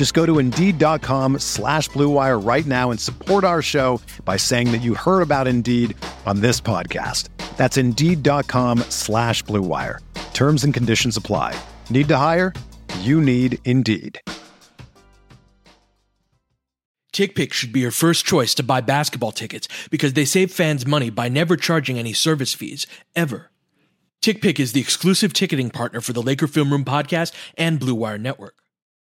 Just go to Indeed.com slash BlueWire right now and support our show by saying that you heard about Indeed on this podcast. That's Indeed.com slash BlueWire. Terms and conditions apply. Need to hire? You need Indeed. TickPick should be your first choice to buy basketball tickets because they save fans money by never charging any service fees, ever. TickPick is the exclusive ticketing partner for the Laker Film Room podcast and Blue Wire Network.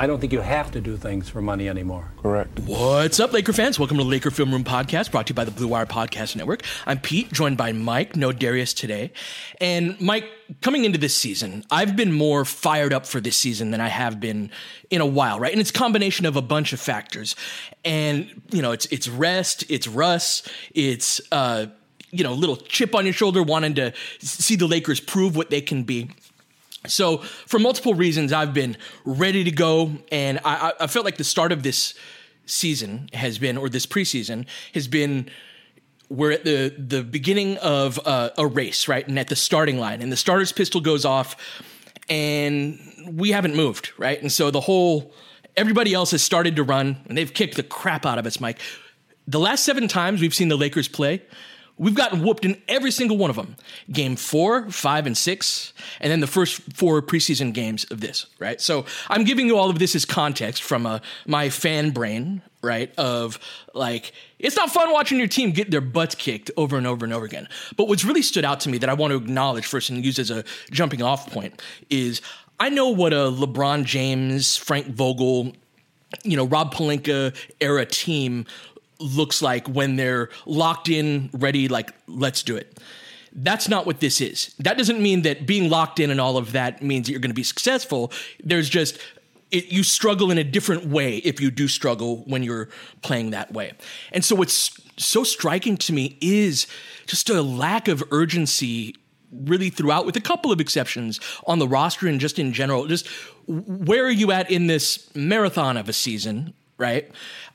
I don't think you have to do things for money anymore. Correct. What's up, Laker fans? Welcome to the Laker Film Room Podcast, brought to you by the Blue Wire Podcast Network. I'm Pete, joined by Mike, no Darius today. And Mike, coming into this season, I've been more fired up for this season than I have been in a while, right? And it's a combination of a bunch of factors. And, you know, it's it's rest, it's rust, it's uh, you know, little chip on your shoulder wanting to see the Lakers prove what they can be. So, for multiple reasons, I've been ready to go, and I, I felt like the start of this season has been, or this preseason has been. We're at the the beginning of a, a race, right, and at the starting line, and the starter's pistol goes off, and we haven't moved, right, and so the whole everybody else has started to run, and they've kicked the crap out of us, Mike. The last seven times we've seen the Lakers play, We've gotten whooped in every single one of them. Game four, five, and six, and then the first four preseason games of this, right? So I'm giving you all of this as context from uh, my fan brain, right? Of like, it's not fun watching your team get their butts kicked over and over and over again. But what's really stood out to me that I want to acknowledge first and use as a jumping off point is I know what a LeBron James, Frank Vogel, you know, Rob Pelinka era team looks like when they're locked in, ready, like, let's do it. That's not what this is. That doesn't mean that being locked in and all of that means that you're going to be successful. There's just, it, you struggle in a different way if you do struggle when you're playing that way. And so, what's so striking to me is just a lack of urgency really throughout, with a couple of exceptions on the roster and just in general. Just where are you at in this marathon of a season, right?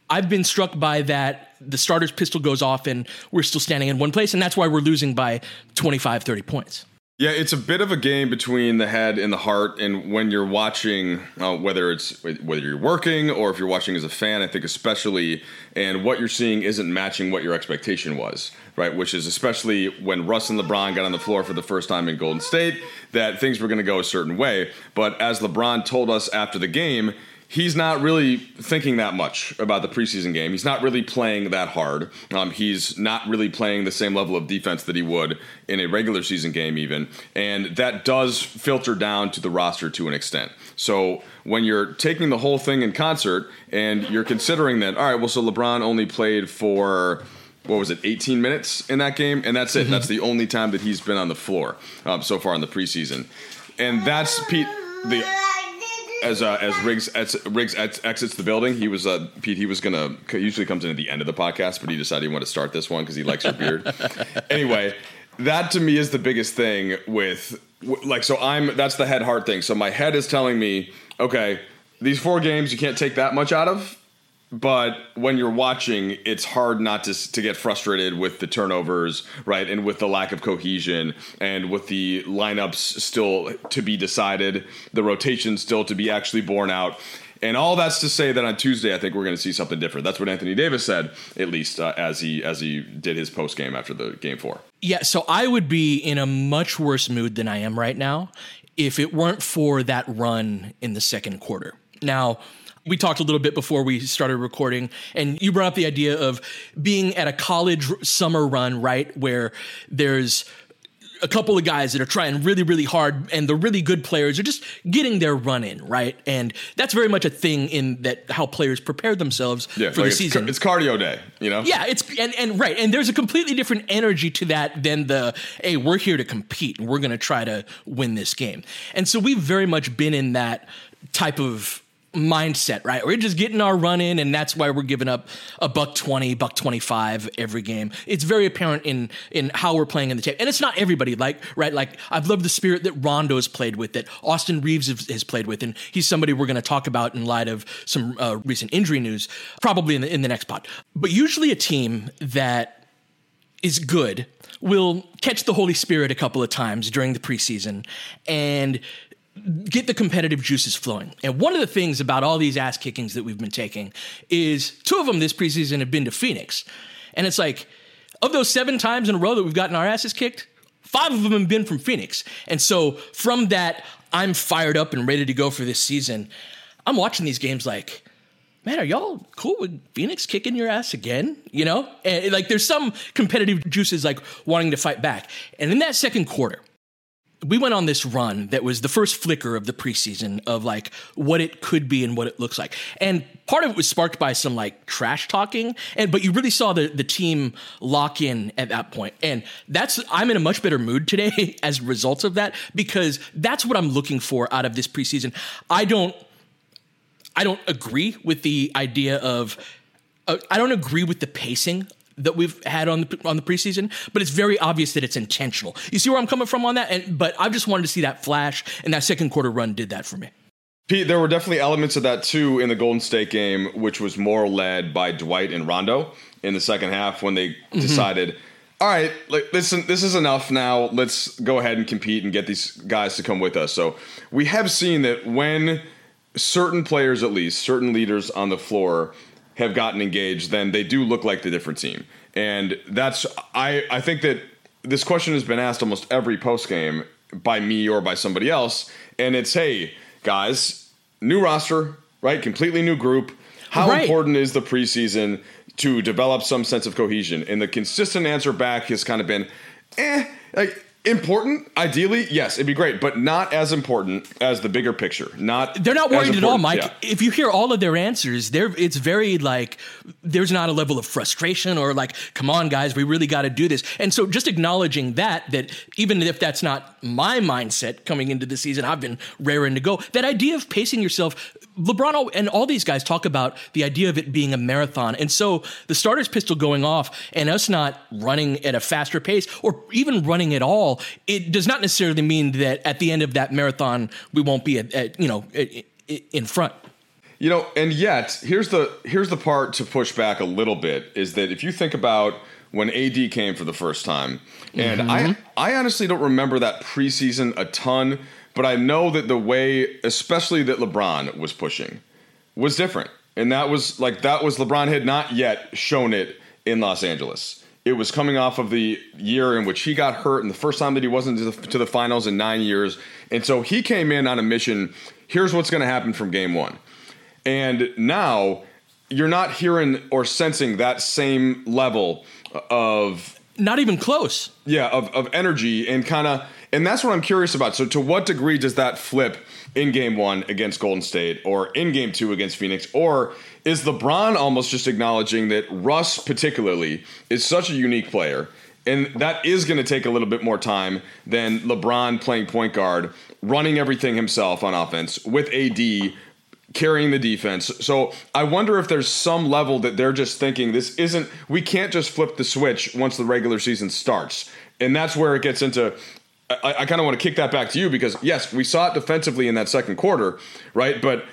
I've been struck by that the starter's pistol goes off and we're still standing in one place, and that's why we're losing by 25, 30 points. Yeah, it's a bit of a game between the head and the heart, and when you're watching, uh, whether it's whether you're working or if you're watching as a fan, I think especially, and what you're seeing isn't matching what your expectation was, right? Which is especially when Russ and LeBron got on the floor for the first time in Golden State, that things were going to go a certain way. But as LeBron told us after the game, he's not really thinking that much about the preseason game. He's not really playing that hard. Um, he's not really playing the same level of defense that he would in a regular season game, even. And that does filter down to the roster to an extent. So when you're taking the whole thing in concert and you're considering that, all right, well, so LeBron only played for what was it, 18 minutes in that game, and that's it. Mm-hmm. That's the only time that he's been on the floor um, so far in the preseason, and that's Pete. The as uh, as Riggs as, Riggs exits the building, he was uh, Pete. He was gonna he usually comes in at the end of the podcast, but he decided he wanted to start this one because he likes your beard. anyway, that to me is the biggest thing with like so I'm that's the head heart thing. So my head is telling me, okay, these four games you can't take that much out of but when you're watching, it's hard not to to get frustrated with the turnovers, right, and with the lack of cohesion, and with the lineups still to be decided, the rotation still to be actually borne out. And all that's to say that on Tuesday, I think we're going to see something different. That's what Anthony Davis said, at least uh, as he as he did his post game after the game four. Yeah, so I would be in a much worse mood than I am right now if it weren't for that run in the second quarter. Now, we talked a little bit before we started recording, and you brought up the idea of being at a college summer run, right? Where there's a couple of guys that are trying really, really hard, and the really good players are just getting their run in, right? And that's very much a thing in that how players prepare themselves Yeah, for like the it's, season. it's cardio day, you know. Yeah, it's and, and right, and there's a completely different energy to that than the hey, we're here to compete and we're going to try to win this game. And so we've very much been in that type of mindset, right? We're just getting our run in, and that's why we're giving up a buck twenty, buck twenty five every game. It's very apparent in in how we're playing in the tape, and it's not everybody. Like right, like I've loved the spirit that Rondo's played with, that Austin Reaves has, played with, and he's somebody we're going to talk about in light of some uh, recent injury news, probably in the in the next pod. But usually a team that is good will catch the Holy Spirit a couple of times during the preseason and get the competitive juices flowing. And one of the things about all these ass kickings that we've been taking is two of them this preseason have been to Phoenix. And it's like, of those seven times in a row that we've gotten our asses kicked, five of them have been from Phoenix. And so from that, I'm fired up and ready to go for this season. I'm watching these games like, man, are y'all cool with Phoenix kicking your ass again? You know, and like there's some competitive juices like wanting to fight back. And in that second quarter, we went on this run that was the first flicker of the preseason of like what it could be and what it looks like. And part of it was sparked by some like trash talking and but you really saw the the team lock in at that point. And that's I'm in a much better mood today as a result of that because that's what I'm looking for out of this preseason. I don't I don't agree with the idea of uh, I don't agree with the pacing that we've had on the on the preseason, but it's very obvious that it's intentional. You see where I'm coming from on that? And but I just wanted to see that flash, and that second quarter run did that for me. Pete, there were definitely elements of that too in the Golden State game, which was more led by Dwight and Rondo in the second half when they Mm-hmm. decided, all right, like listen, this is enough now. Let's go ahead and compete and get these guys to come with us. So we have seen that when certain players, at least certain leaders on the floor, have gotten engaged, then they do look like the different team. And that's I I think that this question has been asked almost every post game by me or by somebody else, and it's hey guys, new roster, right? Completely new group. How Right. important is the preseason to develop some sense of cohesion? And the consistent answer back has kind of been, eh, like important. Ideally, yes, it'd be great, but not as important as the bigger picture. Not They're not worried at all, Mike. yeah. If you hear all of their answers, they're it's very like there's not a level of frustration or like, come on, guys, we really got to do this. And so just acknowledging that that even if that's not my mindset coming into the season, I've been raring to go. That idea of pacing yourself, LeBron and all these guys talk about the idea of it being a marathon. And so the starter's pistol going off and us not running at a faster pace or even running at all, it does not necessarily mean that at the end of that marathon we won't be at, at you know in front. You know, and yet here's the here's the part to push back a little bit is that if you think about when AD came for the first time, and I mm-hmm. I honestly don't remember that preseason a ton, but I know that the way, especially that LeBron was pushing, was different, and that was like that was LeBron had not yet shown it in Los Angeles. It was coming off of the year in which he got hurt, and the first time that he wasn't to the, to the finals in nine years, and so he came in on a mission. Here's what's going to happen from game one. And now you're not hearing or sensing that same level of Not even close. yeah of, of energy and kind of and that's what i'm curious about so to what degree does that flip in game one against golden state or in game two against phoenix or is lebron almost just acknowledging that russ particularly is such a unique player and that is going to take a little bit more time than lebron playing point guard running everything himself on offense with ad carrying the defense. So I wonder if there's some level that they're just thinking this isn't, we can't just flip the switch once the regular season starts. And that's where it gets into. I, I kind of want to kick that back to you because, yes, we saw it defensively in that second quarter, right? But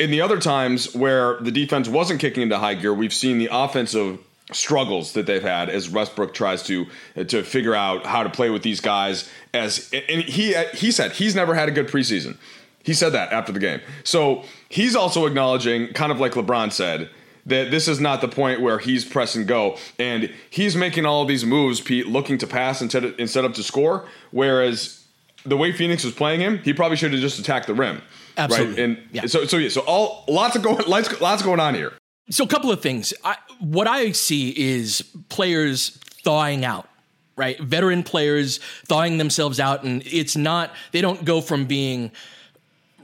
in the other times where the defense wasn't kicking into high gear, we've seen the offensive struggles that they've had as Westbrook tries to uh, to figure out how to play with these guys. As and he uh, he said he's never had a good preseason. He said that after the game. So he's also acknowledging, kind of like LeBron said, that this is not the point where he's press and go and he's making all these moves, Pete, looking to pass instead of, instead of to score. Whereas the way Phoenix was playing him, he probably should have just attacked the rim. Absolutely. Right? And yeah. so so yeah, so all lots of going lots, lots going on here. So a couple of things. I, what I see is players thawing out right? Veteran players thawing themselves out, and it's not, they don't go from being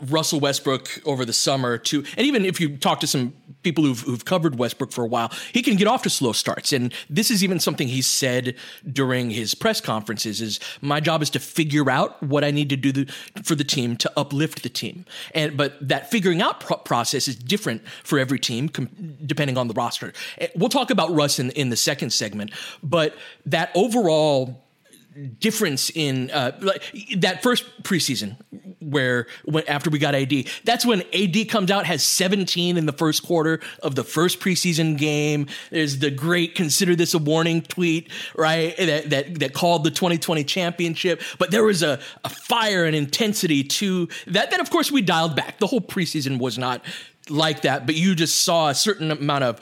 Russell Westbrook over the summer to, and even if you talk to some people who've, who've covered Westbrook for a while, he can get off to slow starts. And this is even something he said during his press conferences is my job is to figure out what I need to do the, for the team to uplift the team. And, but that figuring out pro- process is different for every team com- depending on the roster. Eh, we'll talk about Russ in, in the second segment, but that overall difference in uh, like that first preseason where when after we got AD, that's when AD comes out has 17 in the first quarter of the first preseason game. There's the great consider this a warning tweet, right? That that that called the 2020 championship, but there was a, a fire and intensity to that. Then of course we dialed back. The whole preseason was not like that, but you just saw a certain amount of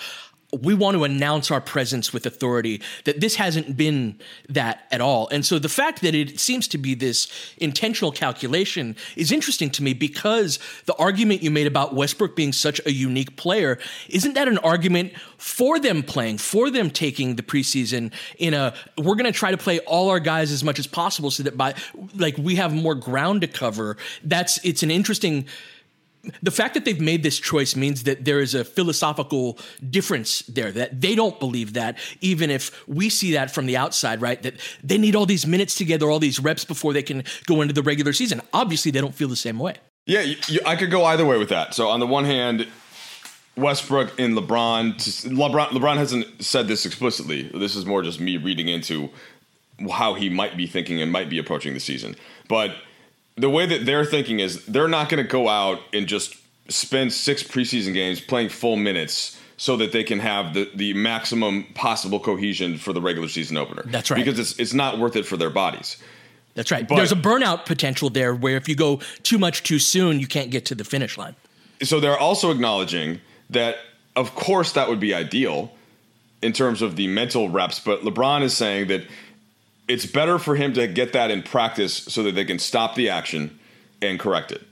we want to announce our presence with authority that this hasn't been that at all. And so the fact that it seems to be this intentional calculation is interesting to me because the argument you made about westbrook being such a unique player isn't that an argument for them playing for them taking the preseason in a we're going to try to play all our guys as much as possible so that by like we have more ground to cover? That's it's an interesting the fact that they've made this choice means that there is a philosophical difference there that they don't believe that even if we see that from the outside right? That they need all these minutes together all these reps before they can go into the regular season. Obviously they don't feel the same way. Yeah you, you, i could go either way with that. So on the one hand westbrook and lebron lebron lebron hasn't said this explicitly. This is more just me reading into how he might be thinking and might be approaching the season. But the way that they're thinking is they're not going to go out and just spend six preseason games playing full minutes so that they can have the, the maximum possible cohesion for the regular season opener. That's right. Because it's, it's not worth it for their bodies. That's right. But, There's a burnout potential there where if you go too much too soon, you can't get to the finish line. So they're also acknowledging that, of course, that would be ideal in terms of the mental reps, but LeBron is saying that it's better for him to get that in practice so that they can stop the action and correct it.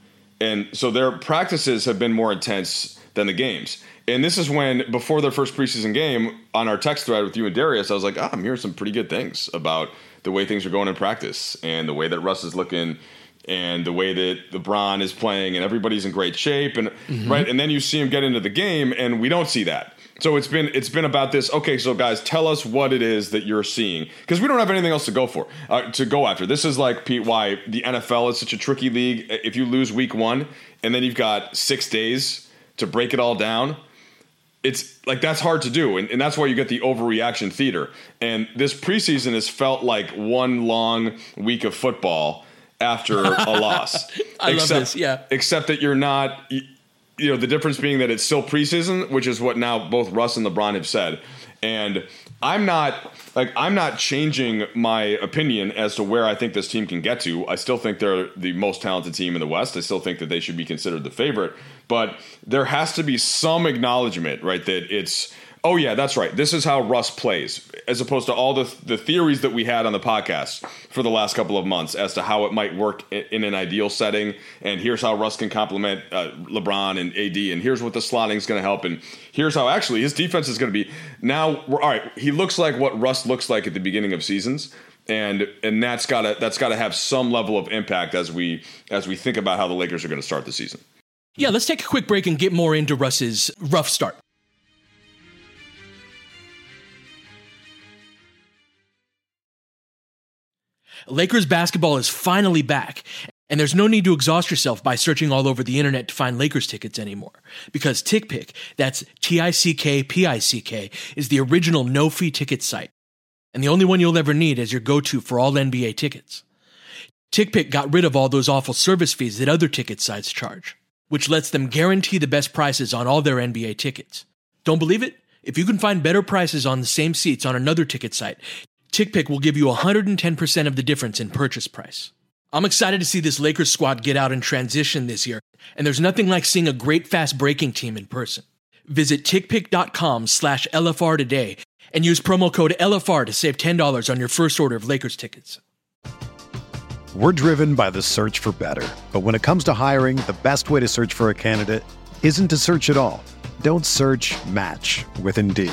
And so their practices have been more intense than the games. And this is when, before their first preseason game, on our text thread with you and Darius, I was like, ah, I'm hearing some pretty good things about the way things are going in practice and the way that Russ is looking and the way that LeBron is playing and everybody's in great shape and mm-hmm. right and then you see him get into the game and we don't see that. So it's been it's been about this. Okay, so guys, tell us what it is that you're seeing because we don't have anything else to go for uh, to go after. This is like Pete, why the NFL is such a tricky league. If you lose week one and then you've got six days to break it all down, it's like that's hard to do, and, and that's why you get the overreaction theater. And this preseason has felt like one long week of football after a loss. I except, love this. Yeah, except that you're not you know the difference being that it's still preseason, which is what now both Russ and LeBron have said. And I'm not like I'm not changing my opinion as to where I think this team can get to. I still think they're the most talented team in the West. I still think that they should be considered the favorite. But there has to be some acknowledgement, right, that it's Oh yeah, that's right. This is how Russ plays, as opposed to all the the theories that we had on the podcast for the last couple of months as to how it might work in, in an ideal setting. And here's how Russ can complement uh, LeBron and AD. And here's what the slotting is going to help. And here's how actually his defense is going to be. Now, we're, all right, he looks like what Russ looks like at the beginning of seasons. And and that's gotta that's gotta have some level of impact as we as we think about how the Lakers are going to start the season. Yeah, let's take a quick break and get more into Russ's rough start. Lakers basketball is finally back, and there's no need to exhaust yourself by searching all over the internet to find Lakers tickets anymore. Because TickPick, that's T I C K P I C K, is the original no fee ticket site, and the only one you'll ever need as your go to for all NBA tickets. TickPick got rid of all those awful service fees that other ticket sites charge, which lets them guarantee the best prices on all their NBA tickets. Don't believe it? If you can find better prices on the same seats on another ticket site, TickPick will give you 110% of the difference in purchase price. I'm excited to see this Lakers squad get out and transition this year, and there's nothing like seeing a great fast breaking team in person. Visit tickpick.com slash LFR today and use promo code LFR to save $10 on your first order of Lakers tickets. We're driven by the search for better. But when it comes to hiring, the best way to search for a candidate isn't to search at all. Don't search match with Indeed.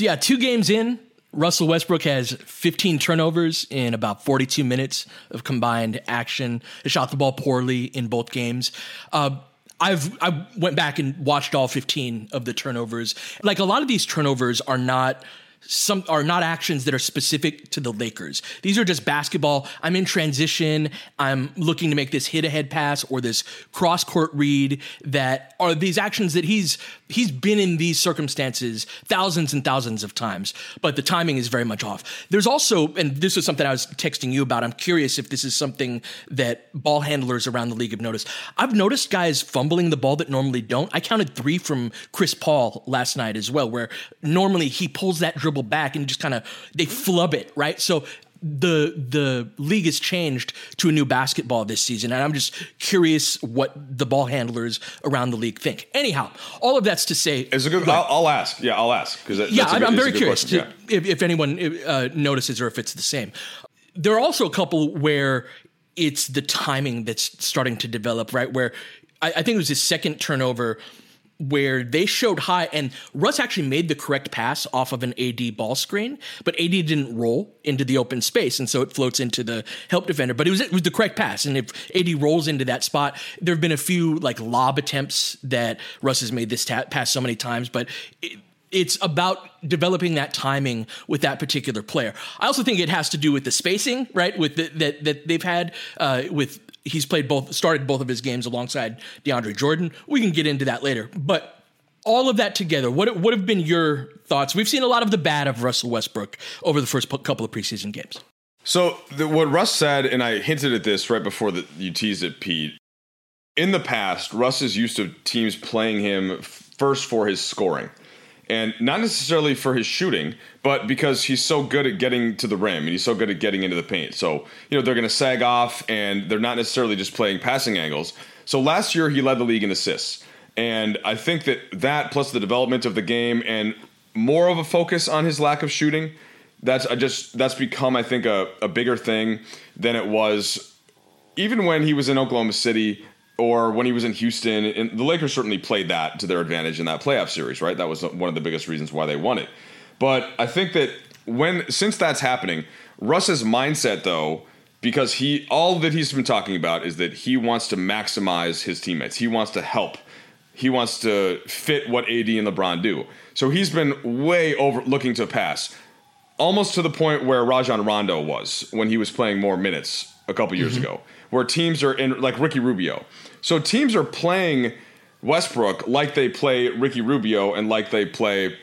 So, yeah, two games in, Russell Westbrook has 15 turnovers in about 42 minutes of combined action. He shot the ball poorly in both games. Uh, I've I went back and watched all 15 of the turnovers. Like a lot of these turnovers are not some are not actions that are specific to the Lakers. These are just basketball. I'm in transition. I'm looking to make this hit ahead pass or this cross court read that are these actions that he's he's been in these circumstances thousands and thousands of times, but the timing is very much off. There's also and this is something I was texting you about. I'm curious if this is something that ball handlers around the league have noticed. I've noticed guys fumbling the ball that normally don't. I counted 3 from Chris Paul last night as well where normally he pulls that dribble dribble back and just kind of they flub it, right? So the the league has changed to a new basketball this season, and I'm just curious what the ball handlers around the league think. Anyhow, all of that's to say, it's a good. I'll, I'll, ask. Yeah, I'll ask because yeah, I'm, I'm very curious to, yeah. if, if, anyone uh, notices or if it's the same. There are also a couple where it's the timing that's starting to develop, right? Where I, I think it was his second turnover where they showed high and Russ actually made the correct pass off of an AD ball screen, but AD didn't roll into the open space, and so it floats into the help defender. But it was it was the correct pass, and if AD rolls into that spot, there have been a few like lob attempts that Russ has made this ta- pass so many times, but. It, it's about developing that timing with that particular player. I also think it has to do with the spacing, right? With the, that that they've had uh, with he's played both, started both of his games alongside DeAndre Jordan. We can get into that later, but all of that together, what what have been your thoughts? We've seen a lot of the bad of Russell Westbrook over the first couple of preseason games. So the, what Russ said, and I hinted at this right before the, you teased it, Pete. In the past, Russ is used to teams playing him first for his scoring and not necessarily for his shooting, but because he's so good at getting to the rim and he's so good at getting into the paint. So, you know, they're going to sag off and they're not necessarily just playing passing angles. So last year he led the league in assists. And I think that that plus the development of the game and more of a focus on his lack of shooting, that's I just that's become I think a, a bigger thing than it was even when he was in Oklahoma City or when he was in Houston, and the Lakers certainly played that to their advantage in that playoff series, right? That was one of the biggest reasons why they won it. But I think that when since that's happening, Russ's mindset though, because he all that he's been talking about is that he wants to maximize his teammates. He wants to help. He wants to fit what AD and LeBron do. So he's been way over looking to pass, almost to the point where Rajon Rondo was when he was playing more minutes a couple years mm-hmm. ago, where teams are in like Ricky Rubio so teams are playing Westbrook like they play Ricky Rubio and like they play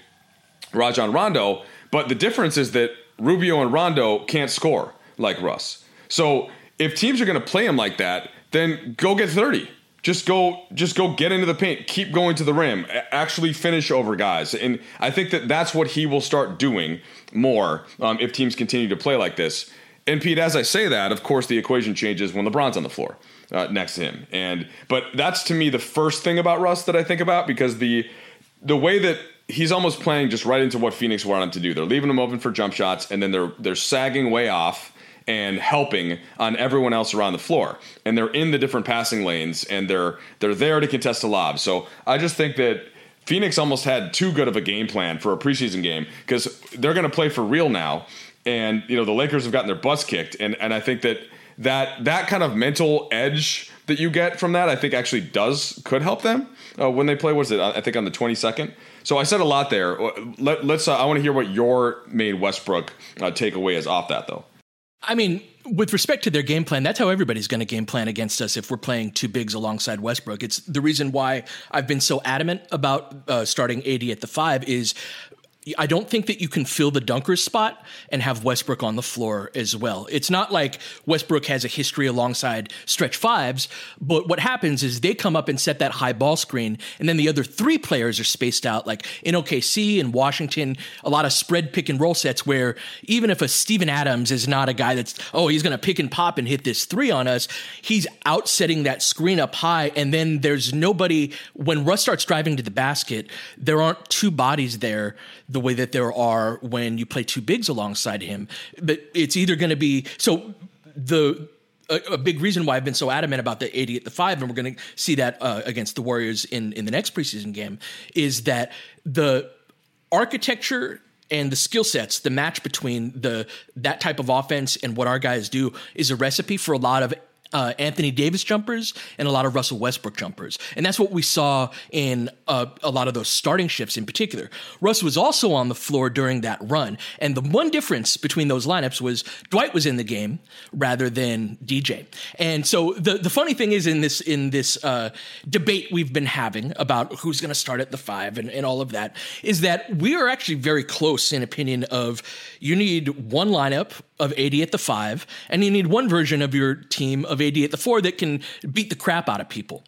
Rajon Rondo, but the difference is that Rubio and Rondo can't score like Russ. So if teams are going to play him like that, then go get 30. Just go just go get into the paint, keep going to the rim, actually finish over guys. And I think that that's what he will start doing more um, if teams continue to play like this. And Pete, as I say that, of course the equation changes when LeBron's on the floor uh, next to him. And but that's to me the first thing about Russ that I think about because the the way that he's almost playing just right into what Phoenix wanted him to do. They're leaving him open for jump shots, and then they're they're sagging way off and helping on everyone else around the floor. And they're in the different passing lanes, and they're they're there to contest the lob. So I just think that. Phoenix almost had too good of a game plan for a preseason game because they're going to play for real now, and you know the Lakers have gotten their butts kicked, and and I think that that that kind of mental edge that you get from that, I think actually does could help them uh, when they play. Was it? I think on the twenty second. So I said a lot there. Let, us uh, I want to hear what your main Westbrook uh, takeaway is off that though. I mean, with respect to their game plan, that's how everybody's going to game plan against us if we're playing two bigs alongside Westbrook. It's the reason why I've been so adamant about uh, starting AD at the five is I don't think that you can fill the dunker's spot and have Westbrook on the floor as well. It's not like Westbrook has a history alongside stretch fives, but what happens is they come up and set that high ball screen, and then the other three players are spaced out. Like in OKC and Washington, a lot of spread pick and roll sets where even if a Steven Adams is not a guy that's, oh, he's going to pick and pop and hit this three on us, he's out setting that screen up high, and then there's nobody. When Russ starts driving to the basket, there aren't two bodies there the way that there are when you play two bigs alongside him. But it's either going to be so the a, a, big reason why I've been so adamant about the AD at the five, and we're going to see that uh, against the Warriors in in the next preseason game, is that the architecture and the skill sets, the match between the that type of offense and what our guys do is a recipe for a lot of uh, Anthony Davis jumpers and a lot of Russell Westbrook jumpers. And that's what we saw in uh, a lot of those starting shifts in particular. Russ was also on the floor during that run. And the one difference between those lineups was Dwight was in the game rather than DJ. And so the, the funny thing is in this, in this uh, debate we've been having about who's going to start at the five and, and all of that is that we are actually very close in opinion of you need one lineup of AD at the five, and you need one version of your team of AD at the four that can beat the crap out of people.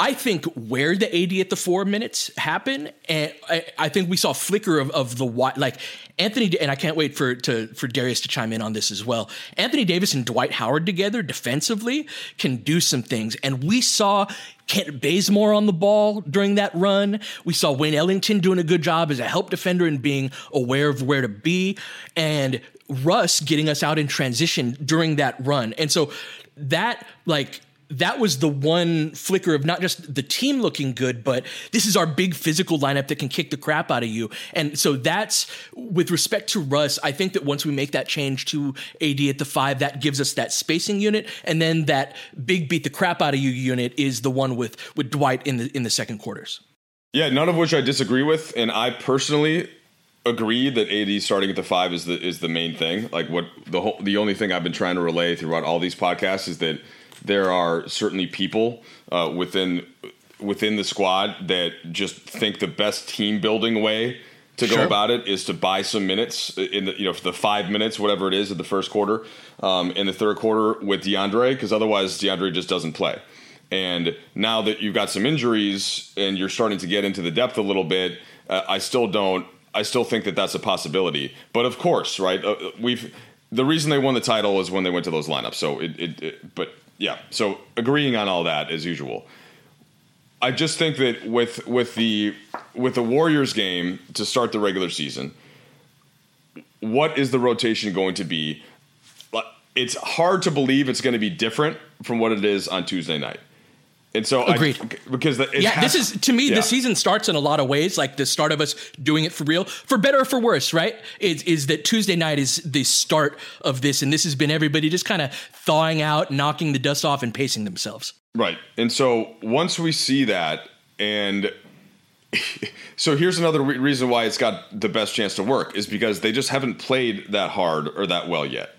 I think where the AD at the four minutes happen, and I, I think we saw flicker of, of the like Anthony, and I can't wait for to for Darius to chime in on this as well. Anthony Davis and Dwight Howard together defensively can do some things, and we saw Kent Bazemore on the ball during that run. We saw Wayne Ellington doing a good job as a help defender and being aware of where to be, and Russ getting us out in transition during that run. And so that like that was the one flicker of not just the team looking good, but this is our big physical lineup that can kick the crap out of you. And so that's with respect to Russ. I think that once we make that change to AD at the five, that gives us that spacing unit, and then that big beat the crap out of you unit is the one with with Dwight in the in the second quarters. Yeah, none of which I disagree with, and I personally agree that AD starting at the five is the is the main thing. Like what the whole the only thing I've been trying to relay throughout all these podcasts is that there are certainly people uh, within within the squad that just think the best team building way to sure. go about it is to buy some minutes in the you know for the five minutes whatever it is in the first quarter um, in the third quarter with DeAndre because otherwise DeAndre just doesn't play. And now that you've got some injuries and you're starting to get into the depth a little bit, uh, I still don't I still think that that's a possibility. But of course, right? Uh, we've the reason they won the title is when they went to those lineups. So it, it, it, but yeah. So agreeing on all that as usual. I just think that with with the with the Warriors game to start the regular season, what is the rotation going to be? It's hard to believe it's going to be different from what it is on Tuesday night. And so, agreed. I, because the, yeah, this is to me yeah. the season starts in a lot of ways, like the start of us doing it for real, for better or for worse. Right? Is is that Tuesday night is the start of this, and this has been everybody just kind of thawing out, knocking the dust off, and pacing themselves. Right. And so once we see that, and so here's another re- reason why it's got the best chance to work is because they just haven't played that hard or that well yet.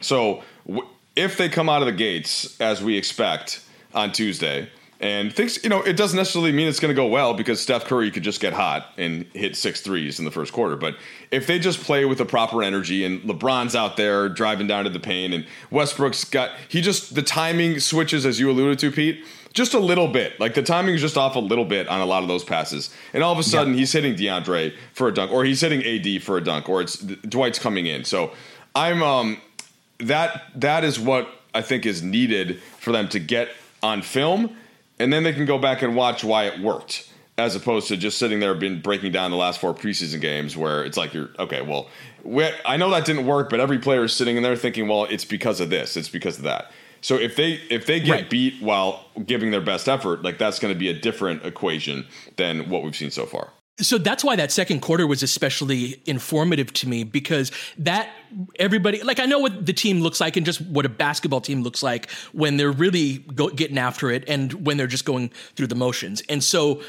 So w- if they come out of the gates as we expect on Tuesday and things, you know, it doesn't necessarily mean it's going to go well because Steph Curry could just get hot and hit six threes in the first quarter. But if they just play with the proper energy and LeBron's out there driving down to the paint and Westbrook's got, he just, the timing switches, as you alluded to, Pete, just a little bit. Like the timing is just off a little bit on a lot of those passes. And all of a sudden yeah. he's hitting DeAndre for a dunk or he's hitting AD for a dunk or it's Dwight's coming in. So I'm, um, that, that is what I think is needed for them to get on film and then they can go back and watch why it worked. as opposed to just sitting there been breaking down the last four preseason games where it's like you're okay well I know that didn't work but every player is sitting in there thinking well it's because of this it's because of that so if they if they get right. beat while giving their best effort like that's going to be a different equation than what we've seen so far so that's why that second quarter was especially informative to me because that everybody like I know what the team looks like and just what a basketball team looks like when they're really go, getting after it and when they're just going through the motions. And so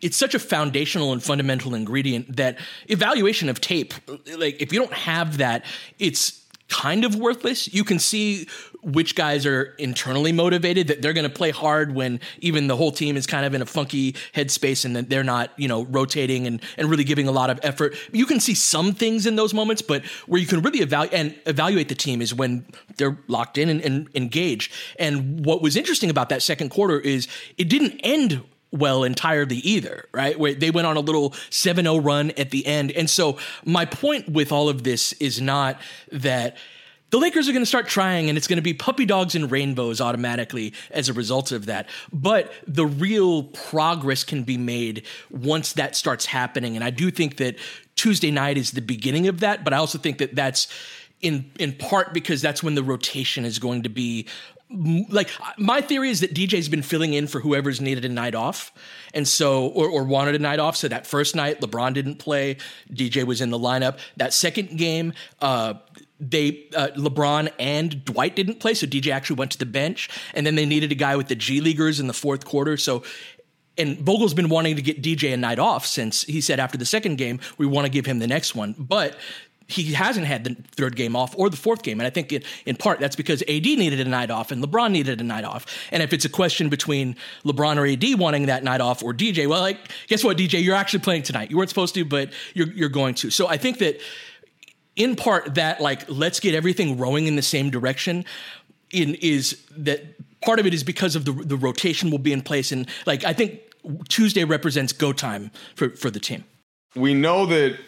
it's such a foundational and fundamental ingredient that evaluation of tape like if you don't have that it's kind of worthless. You can see which guys are internally motivated that they're going to play hard when even the whole team is kind of in a funky headspace and that they're not, you know, rotating and, and really giving a lot of effort. You can see some things in those moments, but where you can really evaluate and evaluate the team is when they're locked in and, and engaged. And what was interesting about that second quarter is it didn't end well entirely either, right? Where they went on a little 7-0 run at the end. And so my point with all of this is not that the Lakers are going to start trying and it's going to be puppy dogs and rainbows automatically as a result of that. But the real progress can be made once that starts happening. And I do think that Tuesday night is the beginning of that, but I also think that that's in in part because that's when the rotation is going to be like my theory is that DJ's been filling in for whoever's needed a night off, and so or, or, wanted a night off. So that first night, LeBron didn't play. DJ was in the lineup. That second game, uh, they uh, LeBron and Dwight didn't play, so DJ actually went to the bench, and then they needed a guy with the G leaguers in the fourth quarter. So and Vogel's been wanting to get DJ a night off since he said after the second game we want to give him the next one, but he hasn't had the third game off or the fourth game. And I think in, in part that's because AD needed a night off and LeBron needed a night off. And if it's a question between LeBron or AD wanting that night off or DJ, well, like, guess what, DJ, you're actually playing tonight. You weren't supposed to, but you're, you're going to. So I think that in part that like, let's get everything rowing in the same direction in is that part of it is because of the, the rotation will be in place. And like, I think Tuesday represents go time for, for the team. We know that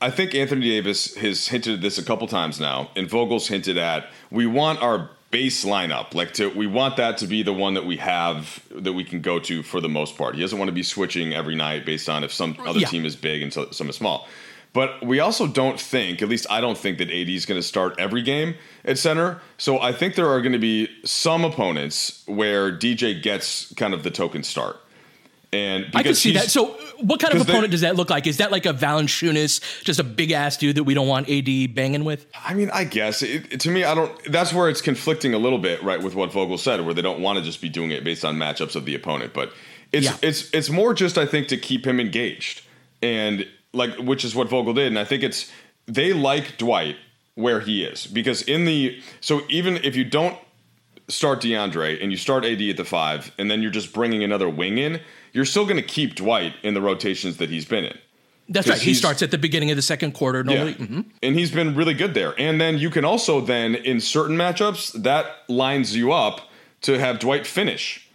I think Anthony Davis has hinted at this a couple times now, and Vogel's hinted at we want our base lineup, like to we want that to be the one that we have that we can go to for the most part. He doesn't want to be switching every night based on if some other yeah. team is big and some is small. But we also don't think, at least I don't think that AD is going to start every game at center. So I think there are going to be some opponents where DJ gets kind of the token start. And I can see that. So, what kind of opponent does that look like? Is that like a Valanciunas, just a big ass dude that we don't want AD banging with? I mean, I guess it, it, to me, I don't. That's where it's conflicting a little bit, right, with what Vogel said, where they don't want to just be doing it based on matchups of the opponent. But it's yeah. it's it's more just I think to keep him engaged, and like which is what Vogel did, and I think it's they like Dwight where he is because in the so even if you don't start DeAndre and you start AD at the five, and then you're just bringing another wing in you're still going to keep Dwight in the rotations that he's been in. That's right. He starts at the beginning of the second quarter normally. Yeah. Mm-hmm. And he's been really good there. And then you can also then in certain matchups that lines you up to have Dwight finish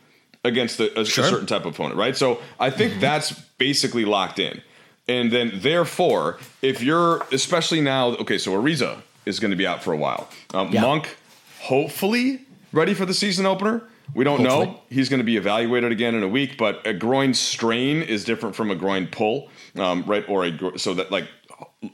against a, a, sure. a certain type of opponent, right? So I think mm-hmm. that's basically locked in. And then therefore, if you're especially now, okay, so Ariza is going to be out for a while. Um, yeah. Monk, hopefully ready for the season opener. We don't Hopefully. know. He's going to be evaluated again in a week, but a groin strain is different from a groin pull, um, right? Or a so that like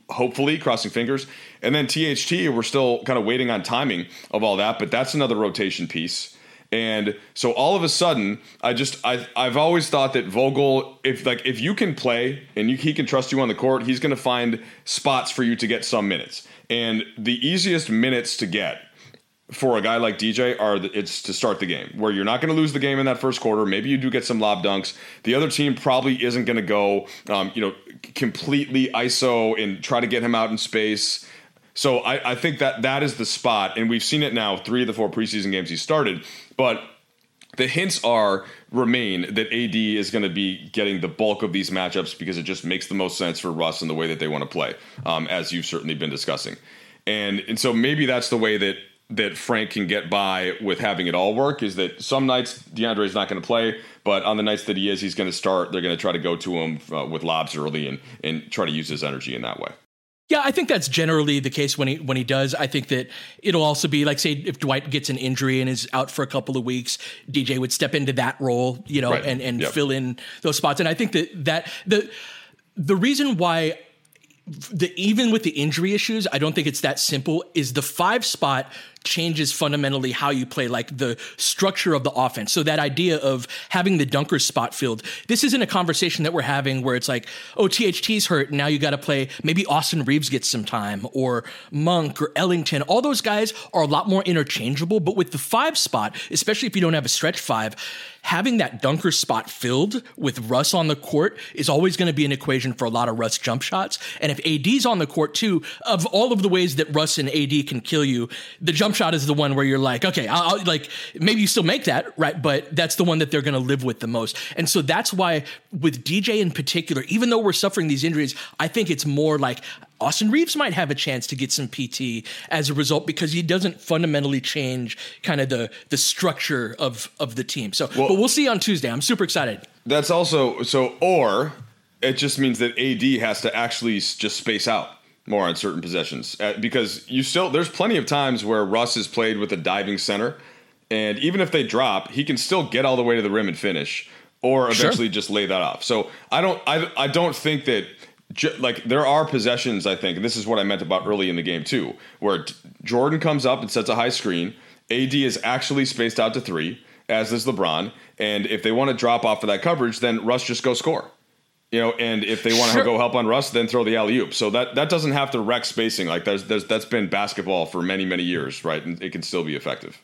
hopefully crossing fingers, and then THT. We're still kind of waiting on timing of all that, but that's another rotation piece. And so all of a sudden, I just I I've always thought that Vogel, if like if you can play and you, he can trust you on the court, he's going to find spots for you to get some minutes. And the easiest minutes to get for a guy like DJ are the, it's to start the game where you're not going to lose the game in that first quarter. Maybe you do get some lob dunks. The other team probably isn't going to go, um, you know, completely ISO and try to get him out in space. So I, I think that that is the spot, and we've seen it now. Three of the four preseason games he started, but the hints are remain that AD is going to be getting the bulk of these matchups because it just makes the most sense for Russ and the way that they want to play, um, as you've certainly been discussing. And and so maybe that's the way that that Frank can get by with having it all work is that some nights DeAndre is not going to play, but on the nights that he is, he's going to start. They're going to try to go to him uh, with lobs early and and try to use his energy in that way. Yeah, I think that's generally the case when he when he does. I think that it'll also be like say if Dwight gets an injury and is out for a couple of weeks, DJ would step into that role, you know, Right. and and Yep. fill in those spots. And I think that that the the reason why the even with the injury issues, I don't think it's that simple. Is the five spot changes fundamentally how you play, like the structure of the offense. So that idea of having the dunker spot filled, this isn't a conversation that we're having where it's like, oh, THT's hurt, now you got to play. Maybe Austin Reaves gets some time, or Monk or Ellington. All those guys are a lot more interchangeable. But with the five spot, especially if you don't have a stretch five, having that dunker spot filled with Russ on the court is always going to be an equation for a lot of Russ jump shots. And if AD's on the court too, of all of the ways that Russ and AD can kill you, the jump shot is the one where you're like, okay, I'll, I'll- like maybe you still make that, right? But that's the one that they're going to live with the most. And so that's why with DJ in particular, even though we're suffering these injuries, I think it's more like Austin Reaves might have a chance to get some PT as a result because he doesn't fundamentally change kind of the the structure of of the team. So, but we'll see on Tuesday. I'm super excited. That's also so, or it just means that AD has to actually just space out more on certain possessions uh, because you still there's plenty of times where Russ has played with a diving center, and even if they drop, he can still get all the way to the rim and finish, or Sure. eventually just lay that off. So I don't I I don't think that. Like there are possessions, I think, and this is what I meant about early in the game too, where t- Jordan comes up and sets a high screen. AD is actually spaced out to three, as is LeBron. And if they want to drop off of that coverage, then Russ just go score. You know, and if they want Sure. to go help on Russ, then throw the alley oop. So that that doesn't have to wreck spacing. Like there's, there's that's been basketball for many many years, right? And it can still be effective.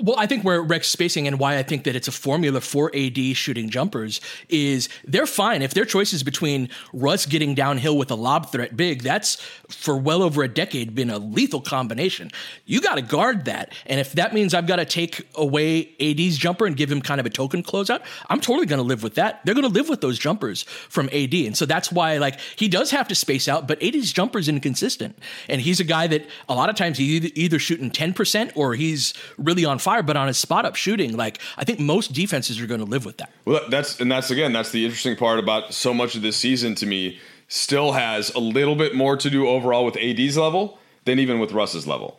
Well, I think where wrecks spacing and why I think that it's a formula for AD shooting jumpers is they're fine. If their choice is between Russ getting downhill with a lob threat big, that's for well over a decade been a lethal combination. You got to guard that. And if that means I've got to take away AD's jumper and give him kind of a token closeout, I'm totally going to live with that. They're going to live with those jumpers from AD. And so that's why, like, he does have to space out, but AD's jumper's inconsistent. And he's a guy that a lot of times he's either, either shooting 10% or he's really on fire, but on his spot up shooting, like, I think most defenses are going to live with that. Well, that's and that's again that's the interesting part about so much of this season to me. Still has a little bit more to do overall with AD's level than even with Russ's level.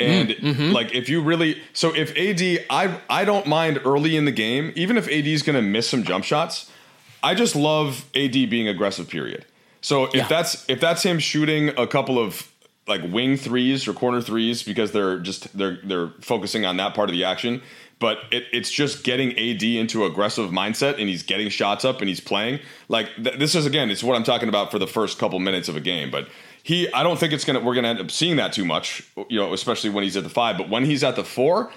Mm, and mm-hmm. like if you really so if AD I I don't mind early in the game even if AD is going to miss some jump shots. I just love AD being aggressive period. So if Yeah. that's if that's him shooting a couple of like wing threes or corner threes because they're just they're they're focusing on that part of the action. But it, it's just getting AD into aggressive mindset, and he's getting shots up, and he's playing like th- this is again. It's what I'm talking about for the first couple minutes of a game. But he, I don't think it's gonna we're gonna end up seeing that too much, you know, especially when he's at the five. But when he's at the four,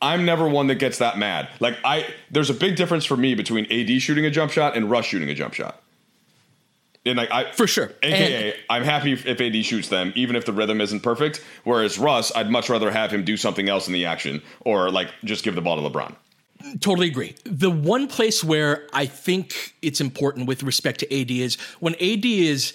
I'm never one that gets that mad. Like I, there's a big difference for me between AD shooting a jump shot and Russ shooting a jump shot. And like I For sure. AKA, I'm happy if if AD shoots them, even if the rhythm isn't perfect. Whereas Russ, I'd much rather have him do something else in the action, or like just give the ball to LeBron. Totally agree. The one place where I think it's important with respect to AD is when AD is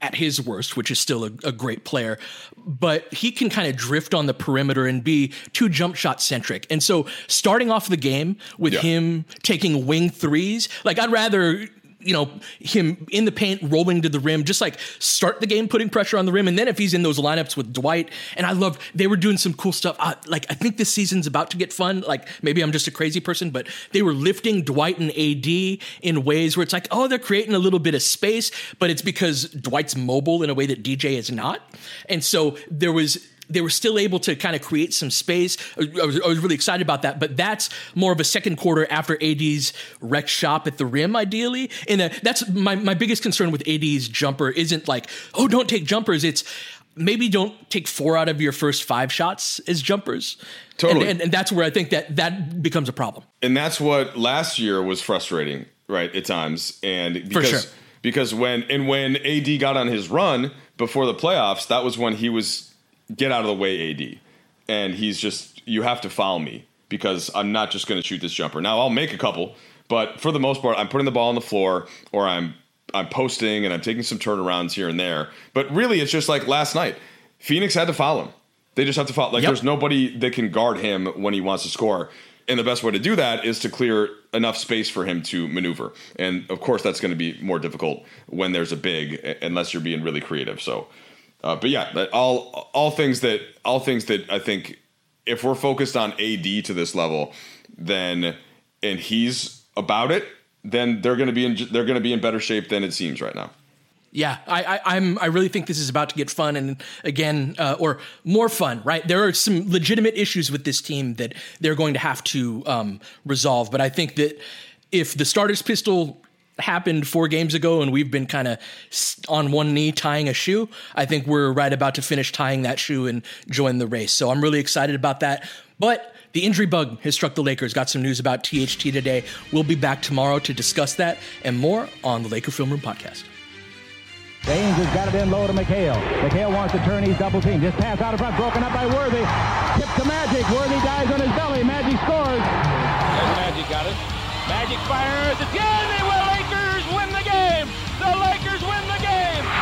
at his worst, which is still a, a great player, but he can kind of drift on the perimeter and be too jump shot centric. And so starting off the game with Yeah. him taking wing threes, like I'd rather you know him in the paint rolling to the rim just like start the game putting pressure on the rim. And then if he's in those lineups with dwight and i love they were doing some cool stuff. Like i think this season's about to get fun. Like maybe i'm just a crazy person but they were lifting dwight and ad in ways where it's like oh they're creating a little bit of space but it's because dwight's mobile in a way that dj is not. And so there was they were still able to kind of create some space. I was, I was really excited about that, but that's more of a second quarter after AD's wreck shop at the rim, ideally. And uh, that's my, my biggest concern with AD's jumper isn't like, oh, don't take jumpers. It's maybe don't take four out of your first five shots as jumpers. Totally. And, and, and that's where I think that that becomes a problem. and that's what last year was frustrating, right? At times, and because sure. because when and when AD got on his run before the playoffs, that was when he was get out of the way, AD, and he's just you have to foul me because I'm not just going to shoot this jumper. Now I'll make a couple, but for the most part, I'm putting the ball on the floor or I'm I'm posting and I'm taking some turnarounds here and there. But really, it's just like last night. Phoenix had to foul him. They just have to foul. Like Yep. there's nobody that can guard him when he wants to score. And the best way to do that is to clear enough space for him to maneuver. And of course, that's going to be more difficult when there's a big, unless you're being really creative. So Uh, but yeah, all all things that all things that I think if we're focused on AD to this level, then and he's about it, then they're going to be in they're going to be in better shape than it seems right now. Yeah, I, I, am I really think this is about to get fun, and again, uh, or more fun. Right, there are some legitimate issues with this team that they're going to have to um, resolve. But I think that if the starter's pistol happened four games ago and we've been kind of on one knee tying a shoe, I think we're right about to finish tying that shoe and join the race. So I'm really excited about that. But the injury bug has struck the Lakers. Got some news about THT today. We'll be back tomorrow to discuss that and more on the Laker Film Room podcast. James has got it in low to McHale. McHale wants to turn. He's double team. Just pass out in front. Broken up by Worthy. Tip to Magic. Worthy dies on his belly. Magic scores. There's Magic got it. Magic fires. It's